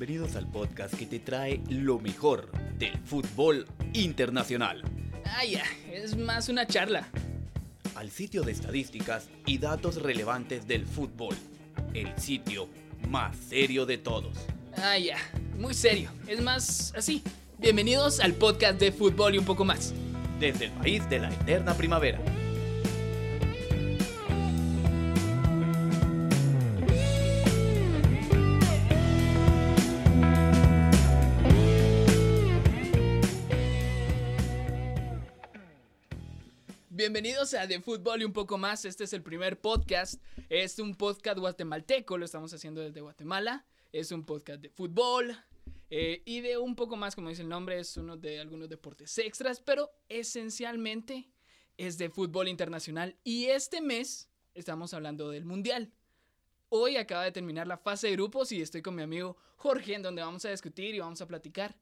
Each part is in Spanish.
Bienvenidos al podcast que te trae lo mejor del fútbol internacional. Ah, ya, es más una charla. Al sitio de estadísticas y datos relevantes del fútbol. El sitio más serio de todos. Ah, ya, muy serio. Es más así. Bienvenidos al podcast de fútbol y un poco más. Desde el país de la eterna primavera. Bienvenidos a De Fútbol y un poco más. Este es el primer podcast. Es un podcast guatemalteco, lo estamos haciendo desde Guatemala. Es un podcast de fútbol eh, y de un poco más, como dice el nombre, es uno de algunos deportes extras, pero esencialmente es de fútbol internacional. Y este mes estamos hablando del Mundial. Hoy acaba de terminar la fase de grupos y estoy con mi amigo Jorge, en donde vamos a discutir y vamos a platicar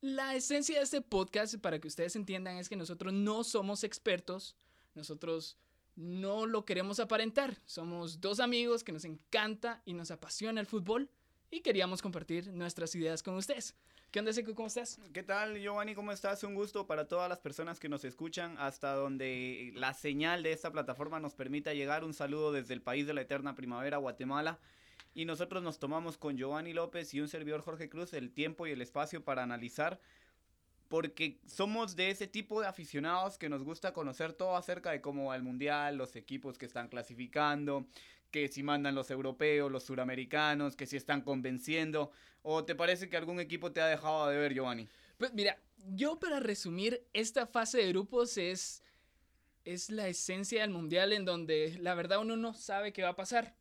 la esencia de este podcast, para que ustedes entiendan, es que nosotros no somos expertos, nosotros no lo queremos aparentar. Somos dos amigos que nos encanta y nos apasiona el fútbol y queríamos compartir nuestras ideas con ustedes. ¿Qué onda, Seco? ¿Cómo estás? ¿Qué tal, Giovanni? ¿Cómo estás? Un gusto para todas las personas que nos escuchan hasta donde la señal de esta plataforma nos permita llegar. Un saludo desde el país de la eterna primavera, Guatemala y nosotros nos tomamos con Giovanni López y un servidor Jorge Cruz el tiempo y el espacio para analizar porque somos de ese tipo de aficionados que nos gusta conocer todo acerca de cómo va el mundial, los equipos que están clasificando, que si mandan los europeos, los suramericanos, que si están convenciendo, o te parece que algún equipo te ha dejado de ver, Giovanni? Pues mira, yo para resumir, esta fase de grupos es es la esencia del mundial en donde la verdad uno no sabe qué va a pasar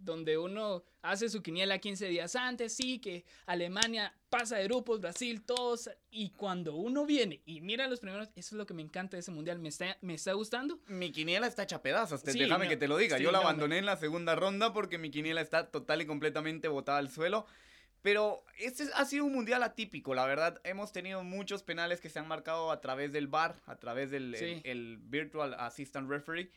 donde uno hace su quiniela 15 días antes, sí, que Alemania pasa de grupos, Brasil, todos, y cuando uno viene y mira los primeros, eso es lo que me encanta de ese mundial, me está, me está gustando. Mi quiniela está hecha pedazos, déjame que te lo diga, yo la abandoné en la segunda ronda porque mi quiniela está total y completamente botada al suelo. Pero este ha sido un mundial atípico, la verdad. Hemos tenido muchos penales que se han marcado a través del VAR, a través del el Virtual Assistant Referee.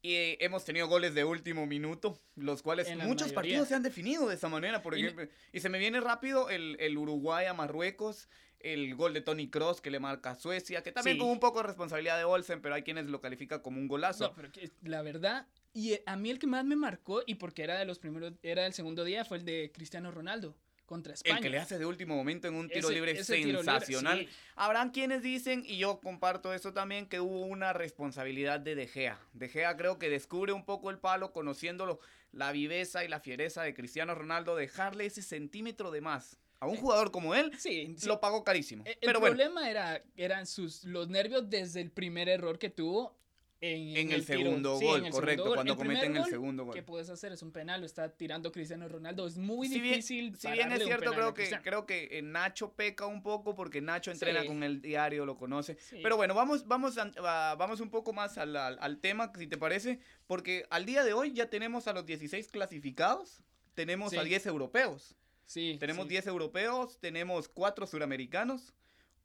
Y hemos tenido goles de último minuto, los cuales muchos partidos se han definido de esa manera. Por ejemplo, y, se me viene rápido el, el, Uruguay a Marruecos, el gol de Tony Cross que le marca a Suecia, que también con un poco de responsabilidad de Olsen, pero hay quienes lo califican como un golazo. No, pero la verdad, y a mí el que más me marcó, y porque era de los primeros, era del segundo día, fue el de Cristiano Ronaldo contra España. El que le hace de último momento en un tiro libre sensacional. Habrán quienes dicen, y yo comparto eso también, que hubo una responsabilidad de De Gea. De Gea creo que descubre un poco el palo, conociéndolo, la viveza y la fiereza de Cristiano Ronaldo, dejarle ese centímetro de más. A un jugador como él, sí, lo pagó carísimo. El, Pero problema era, eran sus, los nervios desde el primer error que tuvo en, el, segundo gol, correcto, cuando cometen el segundo gol. ¿Qué puedes hacer? Es un penal, lo está tirando Cristiano Ronaldo, es muy difícil. si bien es cierto, creo que, creo que eh, Nacho peca un poco porque Nacho entrena con el diario, lo conoce. Pero bueno, vamos, vamos, vamos un poco más al, al, tema, si te parece, porque al día de hoy ya tenemos a los 16 clasificados, tenemos a 10 europeos. Sí, tenemos 10 europeos, tenemos 4 suramericanos,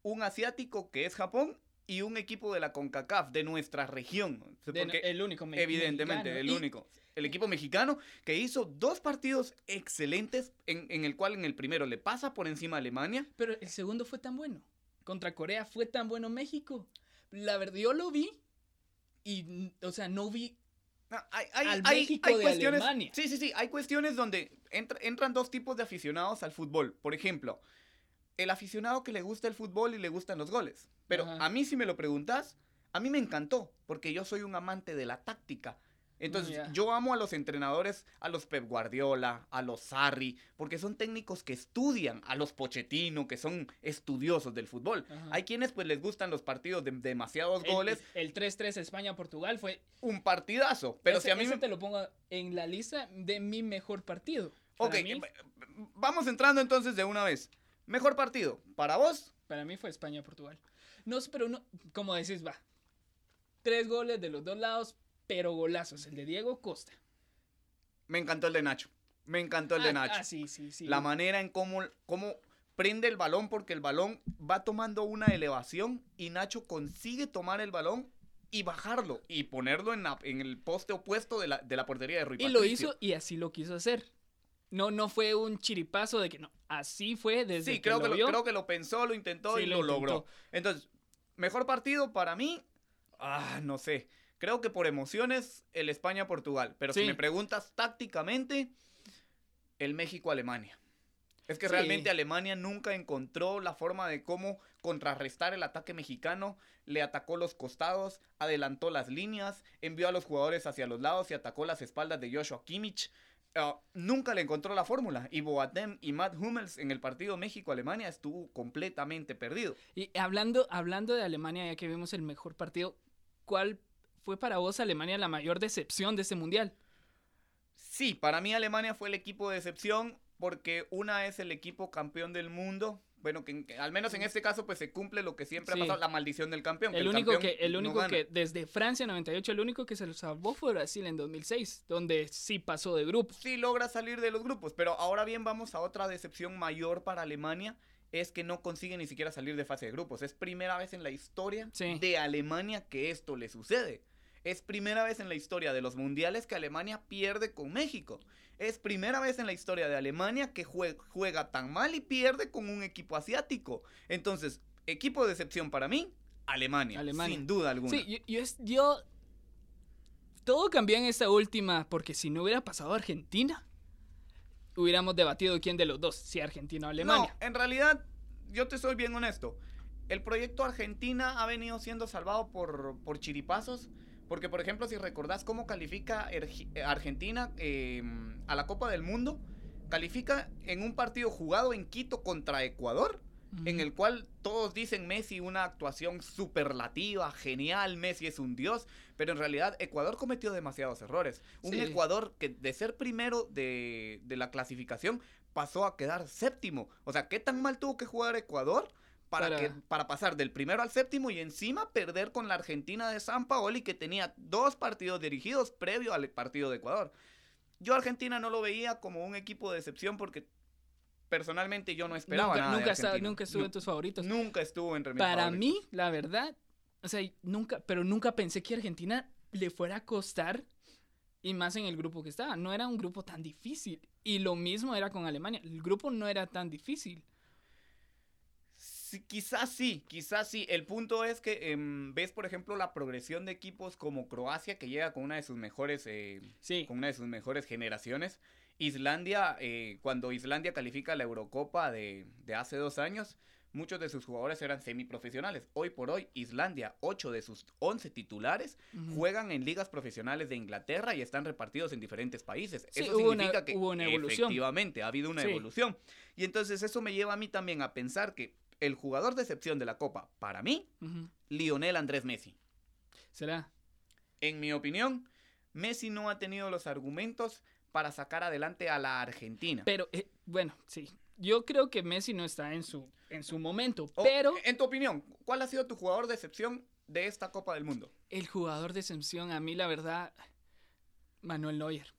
un asiático que es Japón y un equipo de la CONCACAF, de nuestra región. el único Evidentemente, el único. El equipo mexicano que hizo dos partidos excelentes, en, en, el cual en el primero le pasa por encima a Alemania. Pero el segundo fue tan bueno. Contra Corea fue tan bueno México. La verdad, yo lo vi y, o sea, no vi hay, hay, al México de Alemania. Sí, sí, sí. Hay cuestiones donde entran dos tipos de aficionados al fútbol. Por ejemplo, el aficionado que le gusta el fútbol y le gustan los goles. Pero a mí si me lo preguntas, a mí me encantó, porque yo soy un amante de la táctica. Entonces, yo amo a los entrenadores, a los Pep Guardiola, a los Sarri, porque son técnicos que estudian, a los Pochettino, que son estudiosos del fútbol. Hay quienes pues les gustan los partidos de demasiados goles. El 3-3 España-Portugal fue un partidazo, pero si a mí me... te lo pongo en la lista de mi mejor partido. ok, vamos entrando entonces de una vez. Mejor partido, ¿para vos? Para mí fue España-Portugal. No, pero no, como decís, va. Tres goles de los dos lados, pero golazos. El de Diego Costa. Me encantó el de Nacho. Me encantó el de ah, Nacho. Ah, sí, sí, sí. La manera en cómo, cómo prende el balón, porque el balón va tomando una elevación y Nacho consigue tomar el balón y bajarlo y ponerlo en, en el poste opuesto de la, de la portería de Rui Y lo hizo y así lo quiso hacer. No, no fue un chiripazo de que no. Así fue desde sí, creo que, lo, creo que lo pensó, lo intentó y lo, logró. Entonces, mejor partido para mí, ah, no sé. Creo que por emociones el España-Portugal. Pero si me preguntas tácticamente, el México-Alemania. Es que realmente Alemania nunca encontró la forma de cómo contrarrestar el ataque mexicano. Le atacó los costados, adelantó las líneas, envió a los jugadores hacia los lados y atacó las espaldas de Joshua Kimmich. Ah, nunca le encontró la fórmula y Boateng y Matt Hummels en el partido México-Alemania estuvo completamente perdido. Y hablando, hablando de Alemania, ya que vimos el mejor partido, ¿cuál fue para vos Alemania la mayor decepción de este mundial? Sí, para mí Alemania fue el equipo de decepción porque una es el equipo campeón del mundo bueno, que, al menos en este caso pues se cumple lo que siempre ha pasado, la maldición del campeón. El, único que, el único que desde Francia 98, el único que se lo salvó fue Brasil en 2006, donde sí pasó de grupos. Sí logra salir de los grupos, pero ahora bien vamos a otra decepción mayor para Alemania, es que no consigue ni siquiera salir de fase de grupos. Es primera vez en la historia de Alemania que esto le sucede. Es primera vez en la historia de los mundiales que Alemania pierde con México. Es primera vez en la historia de Alemania que juega, tan mal y pierde con un equipo asiático. Entonces, equipo de decepción para mí, Alemania, sin duda alguna. Sí, yo, todo cambió en esta última, porque si no hubiera pasado Argentina, hubiéramos debatido quién de los dos, si Argentina o Alemania. No, en realidad, yo te soy bien honesto. El proyecto Argentina ha venido siendo salvado por, por chiripazos porque, por ejemplo, si recordás cómo califica Argentina em, a la Copa del Mundo, califica en un partido jugado en Quito contra Ecuador, en el cual todos dicen Messi una actuación superlativa, genial, Messi es un dios, pero en realidad Ecuador cometió demasiados errores. Un Ecuador que de ser primero de, de la clasificación pasó a quedar séptimo. O sea, ¿qué tan mal tuvo que jugar Ecuador? Para, Que, para pasar del primero al séptimo y encima perder con la Argentina de San Paoli que tenía dos partidos dirigidos previo al partido de Ecuador. Yo Argentina no lo veía como un equipo de excepción porque personalmente yo no esperaba nunca, nada. Nunca, nunca estuvo en tus favoritos. Nunca estuvo entre mis Para mí, la verdad, o sea, nunca, pero nunca pensé que Argentina le fuera a costar y más en el grupo que estaba. No era un grupo tan difícil. Y lo mismo era con Alemania. El grupo no era tan difícil quizás sí, quizás sí. El punto es que em, ves, por ejemplo, la progresión de equipos como Croacia, que llega con una de sus mejores, eh, con una de sus mejores generaciones. Islandia, eh, cuando Islandia califica la Eurocopa de, hace dos años, muchos de sus jugadores eran semiprofesionales. Hoy por hoy, Islandia, 8 de sus 11 titulares juegan en ligas profesionales de Inglaterra y están repartidos en diferentes países. eso significa que efectivamente ha habido una evolución. Y entonces eso me lleva a mí también a pensar que el jugador de excepción de la Copa, para mí, Lionel Andrés Messi. ¿Será? En mi opinión, Messi no ha tenido los argumentos para sacar adelante a la Argentina. Pero, eh, bueno, sí. Yo creo que Messi no está en su, en su momento, pero... En tu opinión, ¿cuál ha sido tu jugador de excepción de esta Copa del Mundo? El jugador de excepción, a mí la verdad, Manuel Neuer.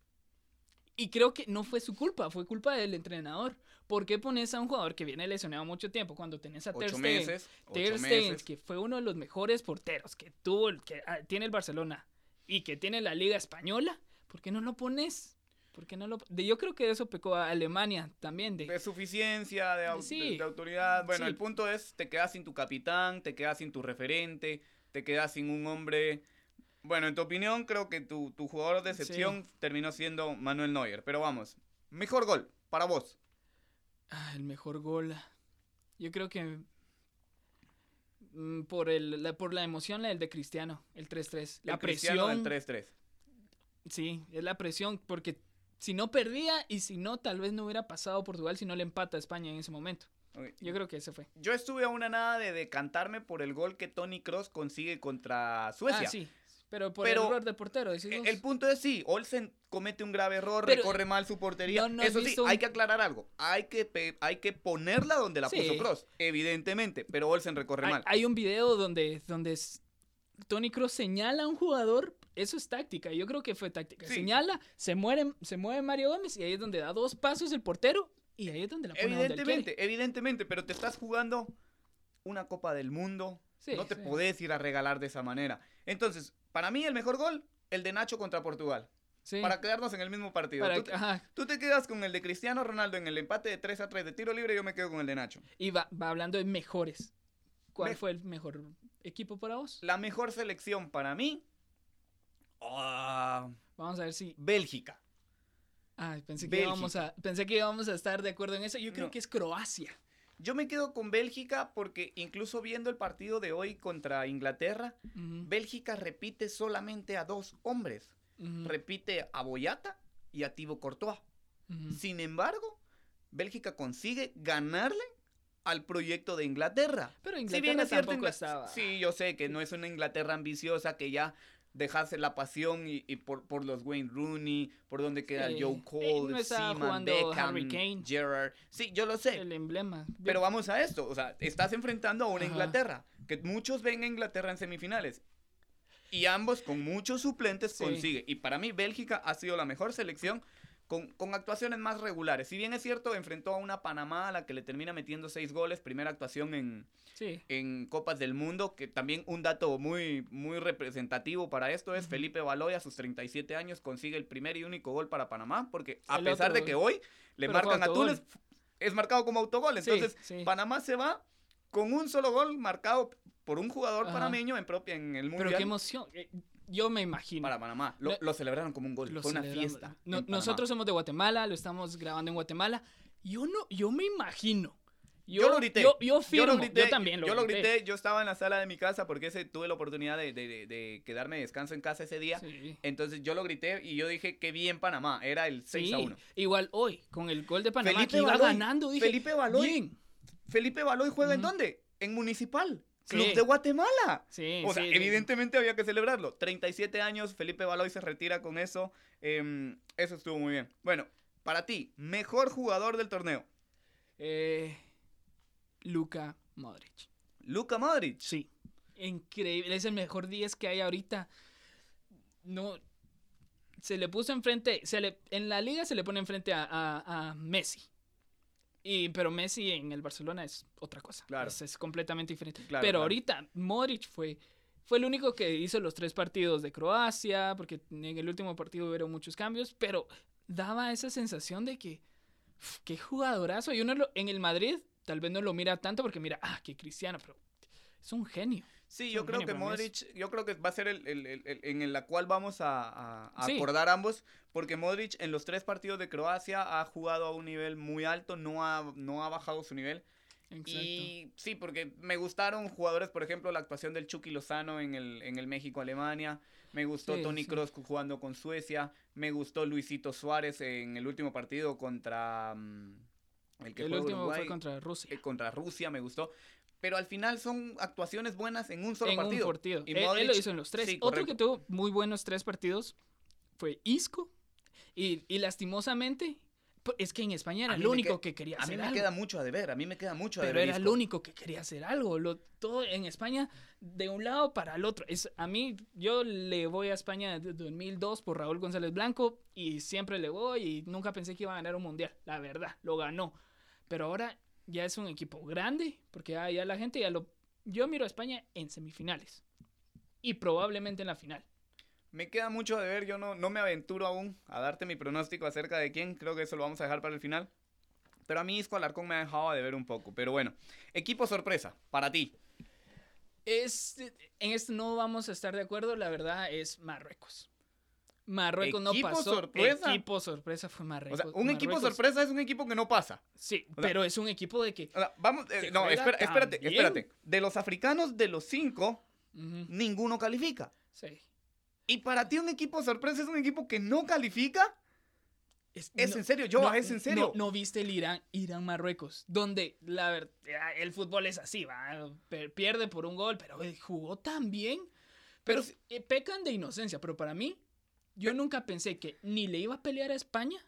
Y creo que no fue su culpa, fue culpa del entrenador. ¿Por qué pones a un jugador que viene lesionado mucho tiempo cuando tenés a Ter Stegen? Ter Stegen, que fue uno de los mejores porteros que tuvo, que ah, tiene el Barcelona y que tiene la Liga Española. ¿Por qué no lo pones? ¿Por qué no lo de, Yo creo que eso pecó a Alemania también. De, de suficiencia, de, autoridad. Bueno, el punto es, te quedas sin tu capitán, te quedas sin tu referente, te quedas sin un hombre... Bueno, en tu opinión, creo que tu, tu jugador de excepción terminó siendo Manuel Neuer. Pero vamos, mejor gol para vos. Ah, el mejor gol. Yo creo que mm, por el la, por la emoción el de Cristiano, el 3-3. La presión el 3-3. Sí, es la presión porque si no perdía y si no tal vez no hubiera pasado Portugal si no le empata a España en ese momento. Yo creo que ese fue. Yo estuve a una nada de decantarme por el gol que Tony Cross consigue contra Suecia. Ah, sí. Pero por el error de portero, e, El punto es sí, Olsen comete un grave error, recorre mal su portería. Eso sí, hay que aclarar algo. Hay que, hay que ponerla donde la puso Cross, evidentemente, pero Olsen recorre mal. Hay un video donde, donde Tony Cross señala a un jugador, eso es táctica, yo creo que fue táctica. Señala, se muere, se mueve Mario Gómez y ahí es donde da dos pasos el portero y ahí es donde la pone Evidentemente, evidentemente, pero te estás jugando una Copa del Mundo no te podés ir a regalar de esa manera. Entonces, para mí el mejor gol, el de Nacho contra Portugal. Para quedarnos en el mismo partido. Tú, te quedas con el de Cristiano Ronaldo en el empate de 3 a 3 de tiro libre y yo me quedo con el de Nacho. Y va, hablando de mejores. ¿Cuál fue el mejor equipo para vos? La mejor selección para mí. Ah, Vamos a ver si. Bélgica. pensé que, íbamos a, pensé que íbamos a estar de acuerdo en eso. Yo creo que es Croacia. Yo me quedo con Bélgica porque incluso viendo el partido de hoy contra Inglaterra, Bélgica repite solamente a dos hombres. Repite a Boyata y a Thibaut Courtois. Sin embargo, Bélgica consigue ganarle al proyecto de Inglaterra. Pero Inglaterra tampoco estaba. Sí, yo sé que no es una Inglaterra ambiciosa que ya dejase la pasión y, por, por, los Wayne Rooney, por donde queda Joe Cole, Seaman, Beckham, Gerrard. Sí, yo lo sé. El emblema. Pero vamos a esto, o sea, estás enfrentando a una Inglaterra, que muchos ven a Inglaterra en semifinales. Y ambos con muchos suplentes consigue. Y para mí Bélgica ha sido la mejor selección con, actuaciones más regulares. Si bien es cierto, enfrentó a una Panamá a la que le termina metiendo seis goles, primera actuación en, en Copas del Mundo, que también un dato muy, muy representativo para esto es Felipe Baloy a sus 37 años consigue el primer y único gol para Panamá, porque a pesar de que hoy le marcan a Túnez, es marcado como autogol. Entonces, Panamá se va con un solo gol marcado por un jugador panameño en, propia, en el Mundial. Pero qué emoción. Yo me imagino. Para Panamá. Lo, celebraron como un gol. Fue una fiesta. nosotros somos de Guatemala, lo estamos grabando en Guatemala. Yo no, yo me imagino. Yo, lo grité. Yo, yo, firmo, yo, grité, también lo, yo grité. lo grité. Yo estaba en la sala de mi casa porque ese, tuve la oportunidad de, de, de, quedarme de descanso en casa ese día. Entonces yo lo grité y yo dije que bien Panamá. Era el 6 a 1. Igual hoy, con el gol de Panamá Felipe que iba ganando. Dije, Felipe Baloy. Bien. Felipe Baloy juega en dónde? En Municipal. Club de Guatemala. Sí, o sea, evidentemente había que celebrarlo. 37 años, Felipe Baloy se retira con eso. Em, eso estuvo muy bien. Bueno, para ti, mejor jugador del torneo. Eh, Luka Modric. Luka Modric. Sí. Increíble. Es el mejor 10 que hay ahorita. No. Se le puso enfrente. Se le, en la liga se le pone enfrente a, a Messi. Y, pero Messi en el Barcelona es otra cosa. Claro. Es, completamente diferente. pero ahorita Modric fue, fue el único que hizo los tres partidos de Croacia, porque en el último partido hubo muchos cambios, pero daba esa sensación de que, qué jugadorazo. Y uno en el Madrid tal vez no lo mira tanto porque mira, ah, qué cristiano, pero es un genio. Sí, yo creo que Modric, yo creo que va a ser el, en la cual vamos a, acordar ambos, porque Modric en los tres partidos de Croacia ha jugado a un nivel muy alto, no ha, no ha bajado su nivel. Y sí, porque me gustaron jugadores, por ejemplo, la actuación del Chucky Lozano en el, en el México-Alemania, me gustó Tony Kroos jugando con Suecia, me gustó Luisito Suárez en el último partido contra... Mm, el, que último fue contra Rusia. Eh, contra Rusia me gustó pero al final son actuaciones buenas en un solo en partido. Un partido. Y él, lo hizo en los tres. Otro que tuvo muy buenos tres partidos fue Isco. Y, y lastimosamente, es que en España era el único que quería hacer algo. A mí me queda mucho a deber, a mí me queda mucho a deber. Pero era el único que quería hacer algo. Lo, todo en España, de un lado para el otro. Es, a mí, yo le voy a España desde 2002 por Raúl González Blanco y siempre le voy y nunca pensé que iba a ganar un mundial. La verdad, lo ganó. Pero ahora ya es un equipo grande, porque ya, la gente ya lo... Yo miro a España en semifinales y probablemente en la final. Me queda mucho de ver, yo no, no me aventuro aún a darte mi pronóstico acerca de quién, creo que eso lo vamos a dejar para el final. Pero a mí Isco Alarcón me ha dejado de ver un poco. Pero bueno, equipo sorpresa, para ti. Es, en esto no vamos a estar de acuerdo, la verdad es Marruecos. Marruecos no pasó. Sorpresa? Equipo sorpresa fue Marruecos. O sea, un equipo sorpresa es un equipo que no pasa. Sí, pero es un equipo de que. vamos, eh, no, espérate, espérate. De los africanos, de los cinco, ninguno califica. Sí. Y para ti, un equipo sorpresa es un equipo que no califica. Es, en serio, yo, es en serio. No, viste el Irán, Irán-Marruecos, donde la el fútbol es así, va, pierde por un gol, pero jugó tan bien. Pero, eh, pecan de inocencia, pero para mí yo nunca pensé que ni le iba a pelear a España,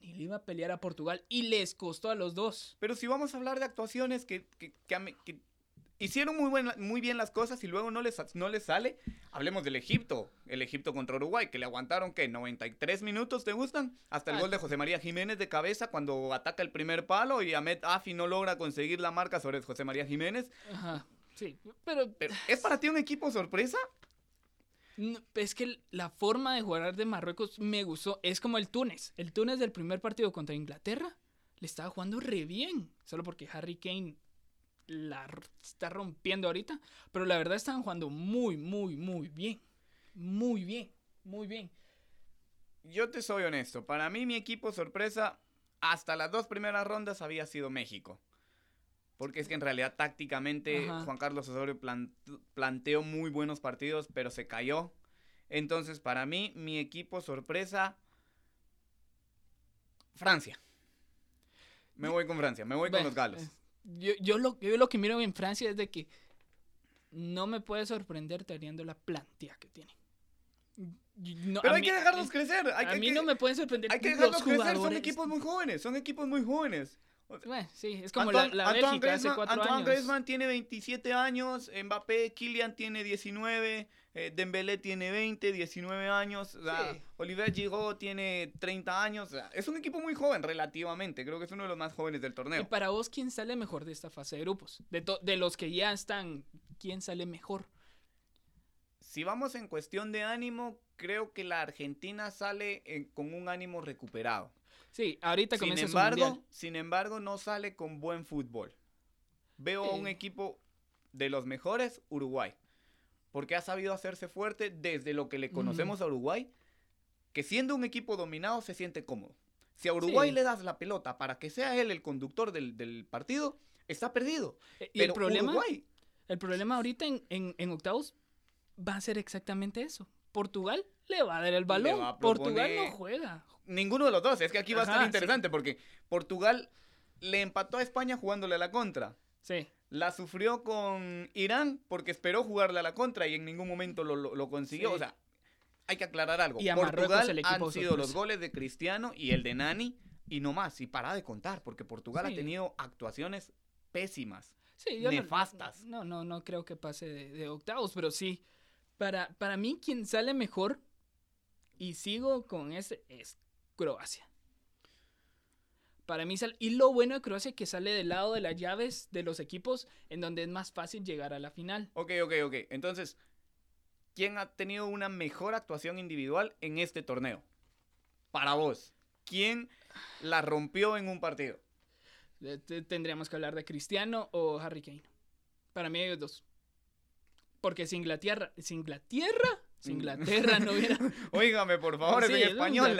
ni le iba a pelear a Portugal, y les costó a los dos. Pero si vamos a hablar de actuaciones que, que, que, hicieron muy, muy bien las cosas y luego no les, no les sale, hablemos del Egipto, el Egipto contra Uruguay, que le aguantaron, ¿qué? 93 minutos, ¿te gustan? Hasta el gol de José María Jiménez de cabeza cuando ataca el primer palo y Ahmed Afi no logra conseguir la marca sobre José María Jiménez. Ajá Sí, pero... ¿Es para ti un equipo sorpresa? Es que la forma de jugar de Marruecos me gustó. Es como el Túnez. El Túnez del primer partido contra Inglaterra le estaba jugando re bien. Solo porque Harry Kane la está rompiendo ahorita. Pero la verdad estaban jugando muy, muy, muy bien. Muy bien, muy bien. Yo te soy honesto. Para mí mi equipo sorpresa hasta las dos primeras rondas había sido México. Porque es que en realidad tácticamente Juan Carlos Osorio planteó muy buenos partidos, pero se cayó. Entonces, para mí, mi equipo sorpresa, Francia. Me voy con Francia, me voy con los galos. Yo, yo, lo, yo lo que miro en Francia es de que no me puede sorprender teniendo la plantilla que tiene. pero hay que dejarlos crecer. a mí no me pueden sorprender. Hay que dejarlos crecer. Son equipos muy jóvenes. Son equipos muy jóvenes. Bueno, sí, es como la, la Bélgica hace cuatro Antoine años. Griezmann tiene 27 años, Mbappé, Kylian tiene 19, eh, Dembélé tiene 20, 19 años, Olivier Giroud tiene 30 años. es un equipo muy joven relativamente, creo que es uno de los más jóvenes del torneo. ¿Y para vos quién sale mejor de esta fase de grupos? De, de los que ya están, ¿quién sale mejor? Si vamos en cuestión de ánimo, creo que la Argentina sale con un ánimo recuperado. Sí, ahorita sin embargo, Sin embargo, no sale con buen fútbol. Veo a un equipo de los mejores, Uruguay. Porque ha sabido hacerse fuerte desde lo que le conocemos a Uruguay, que siendo un equipo dominado se siente cómodo. Si a Uruguay le das la pelota para que sea él el conductor del, partido, está perdido. Eh, ¿Y el problema, El problema ahorita en, en octavos va a ser exactamente eso. Portugal le va a dar el balón. Portugal no juega. Ninguno de los dos. Es que aquí va a estar interesante porque Portugal le empató a España jugándole a la contra. Sí. La sufrió con Irán porque esperó jugarle a la contra y en ningún momento lo, consiguió. O sea, hay que aclarar algo. Y a Portugal el han sido los goles de Cristiano y el de Nani y no más. Y para de contar porque Portugal ha tenido actuaciones pésimas. Sí, nefastas. No, no, no, creo que pase de, octavos, pero sí. Para, para mí, quien sale mejor y sigo con ese es Croacia. Para mí, sale, y lo bueno de Croacia es que sale del lado de las llaves de los equipos en donde es más fácil llegar a la final. Ok, ok, ok. Entonces, ¿quién ha tenido una mejor actuación individual en este torneo? Para vos, ¿quién la rompió en un partido? Tendríamos que hablar de Cristiano o Harry Kane. Para mí ellos dos. Porque si Inglaterra, si Inglaterra si Inglaterra no hubiera. Óigame, por favor, es en español.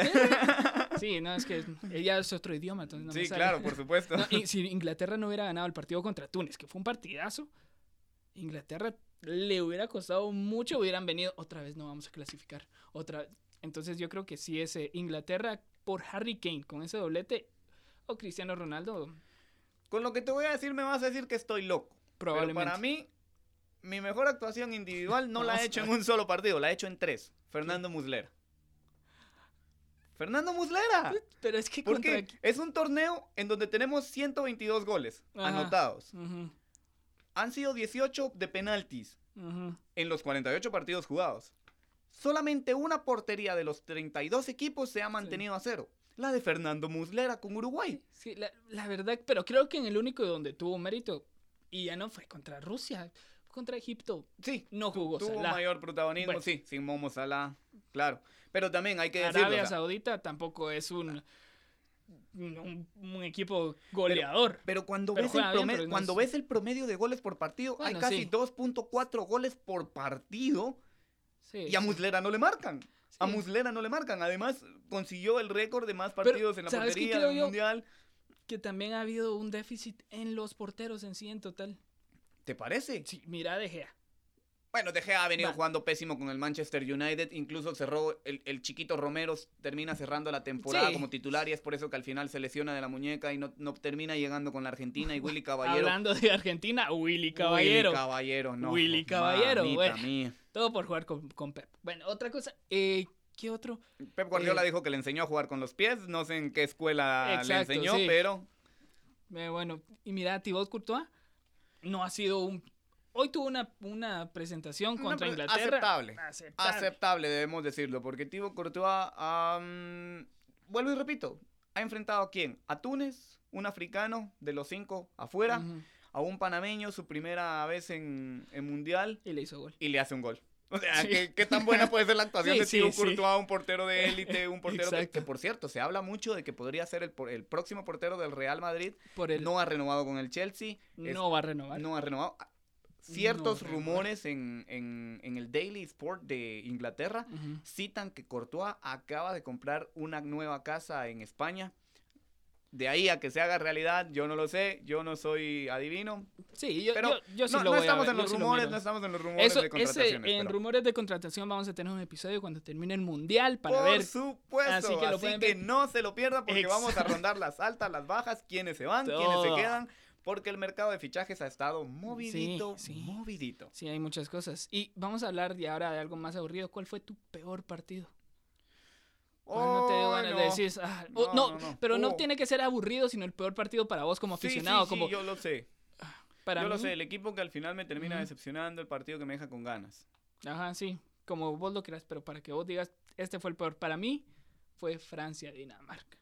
Sí, no, es que ella es otro idioma, entonces no Sí, claro, por supuesto. y si Inglaterra no hubiera ganado el partido contra Túnez, que fue un partidazo, Inglaterra le hubiera costado mucho, hubieran venido, otra vez no vamos a clasificar, otra Entonces yo creo que si ese Inglaterra por Harry Kane con ese doblete o Cristiano Ronaldo. Con lo que te voy a decir me vas a decir que estoy loco. Probablemente. Pero para mí mi mejor actuación individual no la he hecho en un solo partido, la he hecho en tres. Fernando Muslera. Fernando Muslera. Pero es que Porque es un torneo en donde tenemos 122 goles anotados. Han sido 18 de penaltis en los 48 partidos jugados. Solamente una portería de los 32 equipos se ha mantenido a cero. La de Fernando Muslera con Uruguay. Sí, la, la verdad, pero creo que en el único donde tuvo mérito, y ya no fue contra Rusia contra Egipto. Sí, no jugó. Tuvo mayor protagonismo, sí, sin Momo Salah, claro. Pero también hay que decirlo. Arabia Saudita tampoco es un, un, equipo goleador. Pero, cuando, ves, el promedio, cuando ves el promedio de goles por partido, hay casi 2.4 goles por partido. y a Muslera no le marcan. A Muslera no le marcan. Además, consiguió el récord de más partidos en la portería del Mundial. Que también ha habido un déficit en los porteros en sí en total. ¿Te parece? Sí, mira De Gea. Bueno, De Gea ha venido jugando pésimo con el Manchester United. Incluso cerró, el, chiquito Romero termina cerrando la temporada como titular y es por eso que al final se lesiona de la muñeca y no, no termina llegando con la Argentina. Y Willy Caballero. Hablando de Argentina, Willy Caballero. Willy Caballero, no. Willy Caballero, bueno. Todo por jugar con, Pep. Bueno, otra cosa. Eh, ¿Qué otro? Pep Guardiola eh, dijo que le enseñó a jugar con los pies. No sé en qué escuela le enseñó, pero. Eh, bueno, y mira, Thibaut Courtois no ha sido un... Hoy tuvo una, una presentación contra Inglaterra. Aceptable. aceptable. debemos decirlo, porque Thibaut Courtois, vuelvo y repito, ha enfrentado a quién? A Túnez, un africano de los cinco afuera. a un panameño su primera vez en, en Mundial. Y le hizo gol. Y le hace un gol. O sea, ¿qué, tan buena puede ser la actuación de Thibaut Courtois, un portero de élite, un portero que, por cierto, se habla mucho de que podría ser el, el próximo portero del Real Madrid. Por el... No ha renovado con el Chelsea. No va a renovar. No ha renovado. Ciertos rumores en, en, en, el Daily Sport de Inglaterra citan que Courtois acaba de comprar una nueva casa en España de ahí a que se haga realidad, yo no lo sé, yo no soy adivino. Sí, yo, pero yo, sí no, lo voy estamos a en los rumores, no estamos en los rumores de contrataciones. en rumores de contratación vamos a tener un episodio cuando termine el mundial para Por ver. supuesto, así que, así que no se lo pierdan porque vamos a rondar las altas, las bajas, quiénes se van, quiénes se quedan. Porque el mercado de fichajes ha estado movidito, sí, movidito. Sí, hay muchas cosas. Y vamos a hablar de ahora de algo más aburrido. ¿Cuál fue tu peor partido? No te digo ganas de decir, ah, oh, no, pero no oh. tiene que ser aburrido, sino el peor partido para vos como aficionado. Sí, como... yo lo sé. Para yo lo sé, el equipo que al final me termina decepcionando, el partido que me deja con ganas. Ajá, sí, como vos lo quieras, pero para que vos digas, este fue el peor. Para mí, fue Francia-Dinamarca.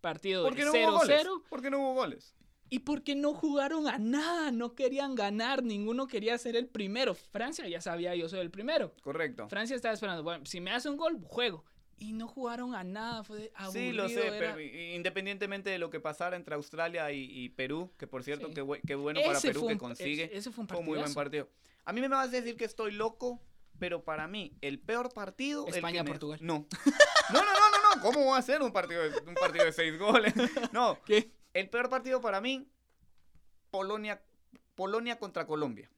Partido de 0-0. ¿Por qué no hubo goles? Y porque no jugaron a nada, no querían ganar, ninguno quería ser el primero. Francia ya sabía, yo soy el primero. Correcto. Francia estaba esperando, bueno, si me hace un gol, juego y no jugaron a nada, fue aburrido. Sí, lo sé, pero independientemente de lo que pasara entre Australia y, Perú, que por cierto, qué, bueno para Perú que consigue, ese, fue un, muy buen partido. A mí me vas a decir que estoy loco, pero para mí el peor partido... España-Portugal. No. no, no, no, no, no, ¿cómo va a ser un partido de, un partido de seis goles? No, ¿Qué? el peor partido para mí, Polonia, Polonia contra Colombia.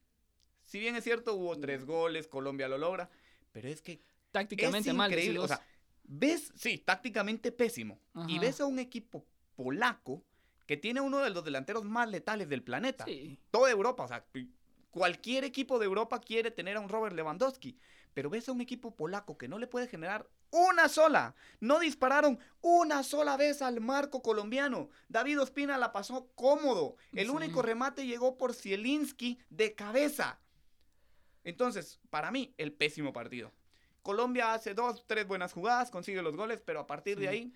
Si bien es cierto, hubo tres goles, Colombia lo logra, pero es que... Tácticamente es mal. Increíble, o sea, ves, sí, tácticamente pésimo. Y ves a un equipo polaco que tiene uno de los delanteros más letales del planeta. Toda Europa, o sea, cualquier equipo de Europa quiere tener a un Robert Lewandowski. Pero ves a un equipo polaco que no le puede generar una sola. No dispararon una sola vez al marco colombiano. David Ospina la pasó cómodo. El único remate llegó por Zielinski de cabeza. Entonces, para mí, el pésimo partido. Colombia hace dos, tres buenas jugadas, consigue los goles, pero a partir de ahí,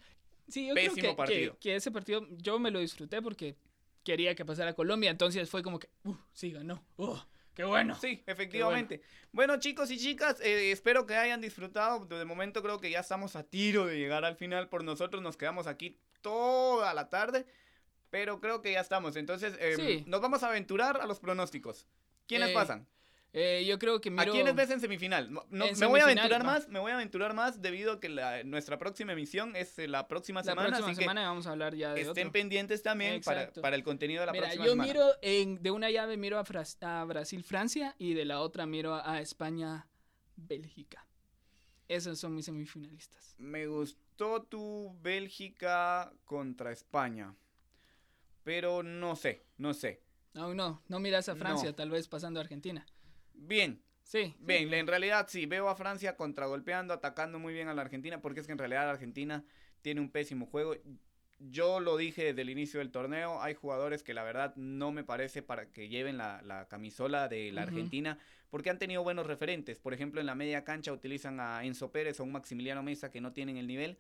sí, yo pésimo creo que, partido. Que, ese partido yo me lo disfruté porque quería que pasara Colombia, entonces fue como que, uh, sí ganó, uh, qué bueno. Sí, efectivamente. Bueno. chicos y chicas, eh, espero que hayan disfrutado. De momento creo que ya estamos a tiro de llegar al final. Por nosotros nos quedamos aquí toda la tarde, pero creo que ya estamos. Entonces, em, nos vamos a aventurar a los pronósticos. ¿Quiénes eh, pasan? Eh, yo creo que miro... ¿A quiénes ves en semifinal? No, me voy a aventurar más, me voy a aventurar más debido a que nuestra próxima emisión es eh, la próxima semana. La próxima semana vamos a hablar ya de Estén pendientes también para, para, el contenido de la próxima semana. Yo miro, en, de una llave miro a, Brasil-Francia y de la otra miro a España-Bélgica. Esos son mis semifinalistas. Me gustó tu Bélgica contra España, pero no sé, no sé. No, no, no miras a Francia, tal vez pasando a Argentina. Bien. Sí. Bien, en realidad sí, veo a Francia contragolpeando, atacando muy bien a la Argentina, porque es que en realidad la Argentina tiene un pésimo juego. Yo lo dije desde el inicio del torneo, hay jugadores que la verdad no me parece para que lleven la, camisola de la Argentina, porque han tenido buenos referentes. Por ejemplo, en la media cancha utilizan a Enzo Pérez o un Maximiliano Mesa que no tienen el nivel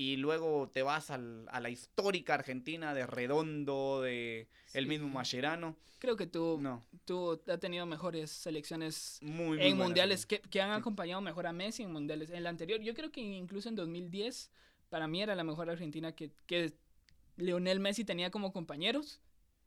y luego te vas al, a la histórica Argentina de Redondo, de el mismo Mascherano. Creo que tú, no. tú has tenido mejores selecciones en mundiales que, que, han acompañado mejor a Messi en mundiales. En la anterior, yo creo que incluso en 2010, para mí era la mejor Argentina que, que Leonel Messi tenía como compañeros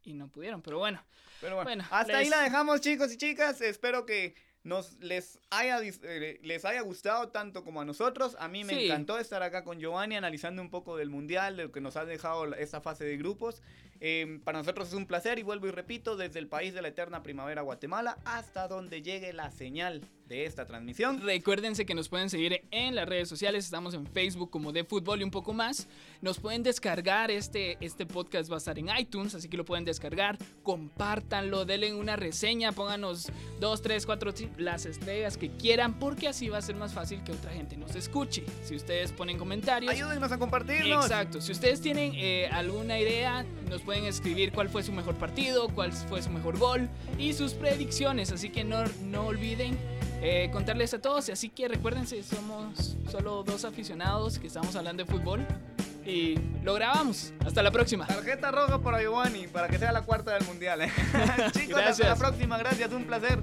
y no pudieron, pero bueno. Pero bueno, hasta ahí la dejamos chicos y chicas, espero que nos les haya, eh, les haya gustado tanto como a nosotros. A mí me encantó estar acá con Giovanni analizando un poco del Mundial, de lo que nos ha dejado esta fase de grupos. Em, para nosotros es un placer y vuelvo y repito, desde el país de la eterna primavera Guatemala hasta donde llegue la señal de esta transmisión. Recuérdense que nos pueden seguir en las redes sociales, estamos en Facebook como de fútbol y un poco más. Nos pueden descargar, este, este podcast va a estar en iTunes, así que lo pueden descargar, compártanlo, denle una reseña, pónganos dos, tres, cuatro, las estrellas que quieran, porque así va a ser más fácil que otra gente nos escuche. Si ustedes ponen comentarios... Ayúdenos a compartirnos. Exacto, si ustedes tienen eh, alguna idea, nos pueden pueden escribir cuál fue su mejor partido, cuál fue su mejor gol y sus predicciones. Así que no, no olviden eh, contarles a todos. Así que recuérdense, somos solo dos aficionados que estamos hablando de fútbol. y lo grabamos. Hasta la próxima. Tarjeta roja para Giovanni, para que sea la cuarta del mundial. ¿eh? Chicos, hasta la próxima. Gracias, un placer.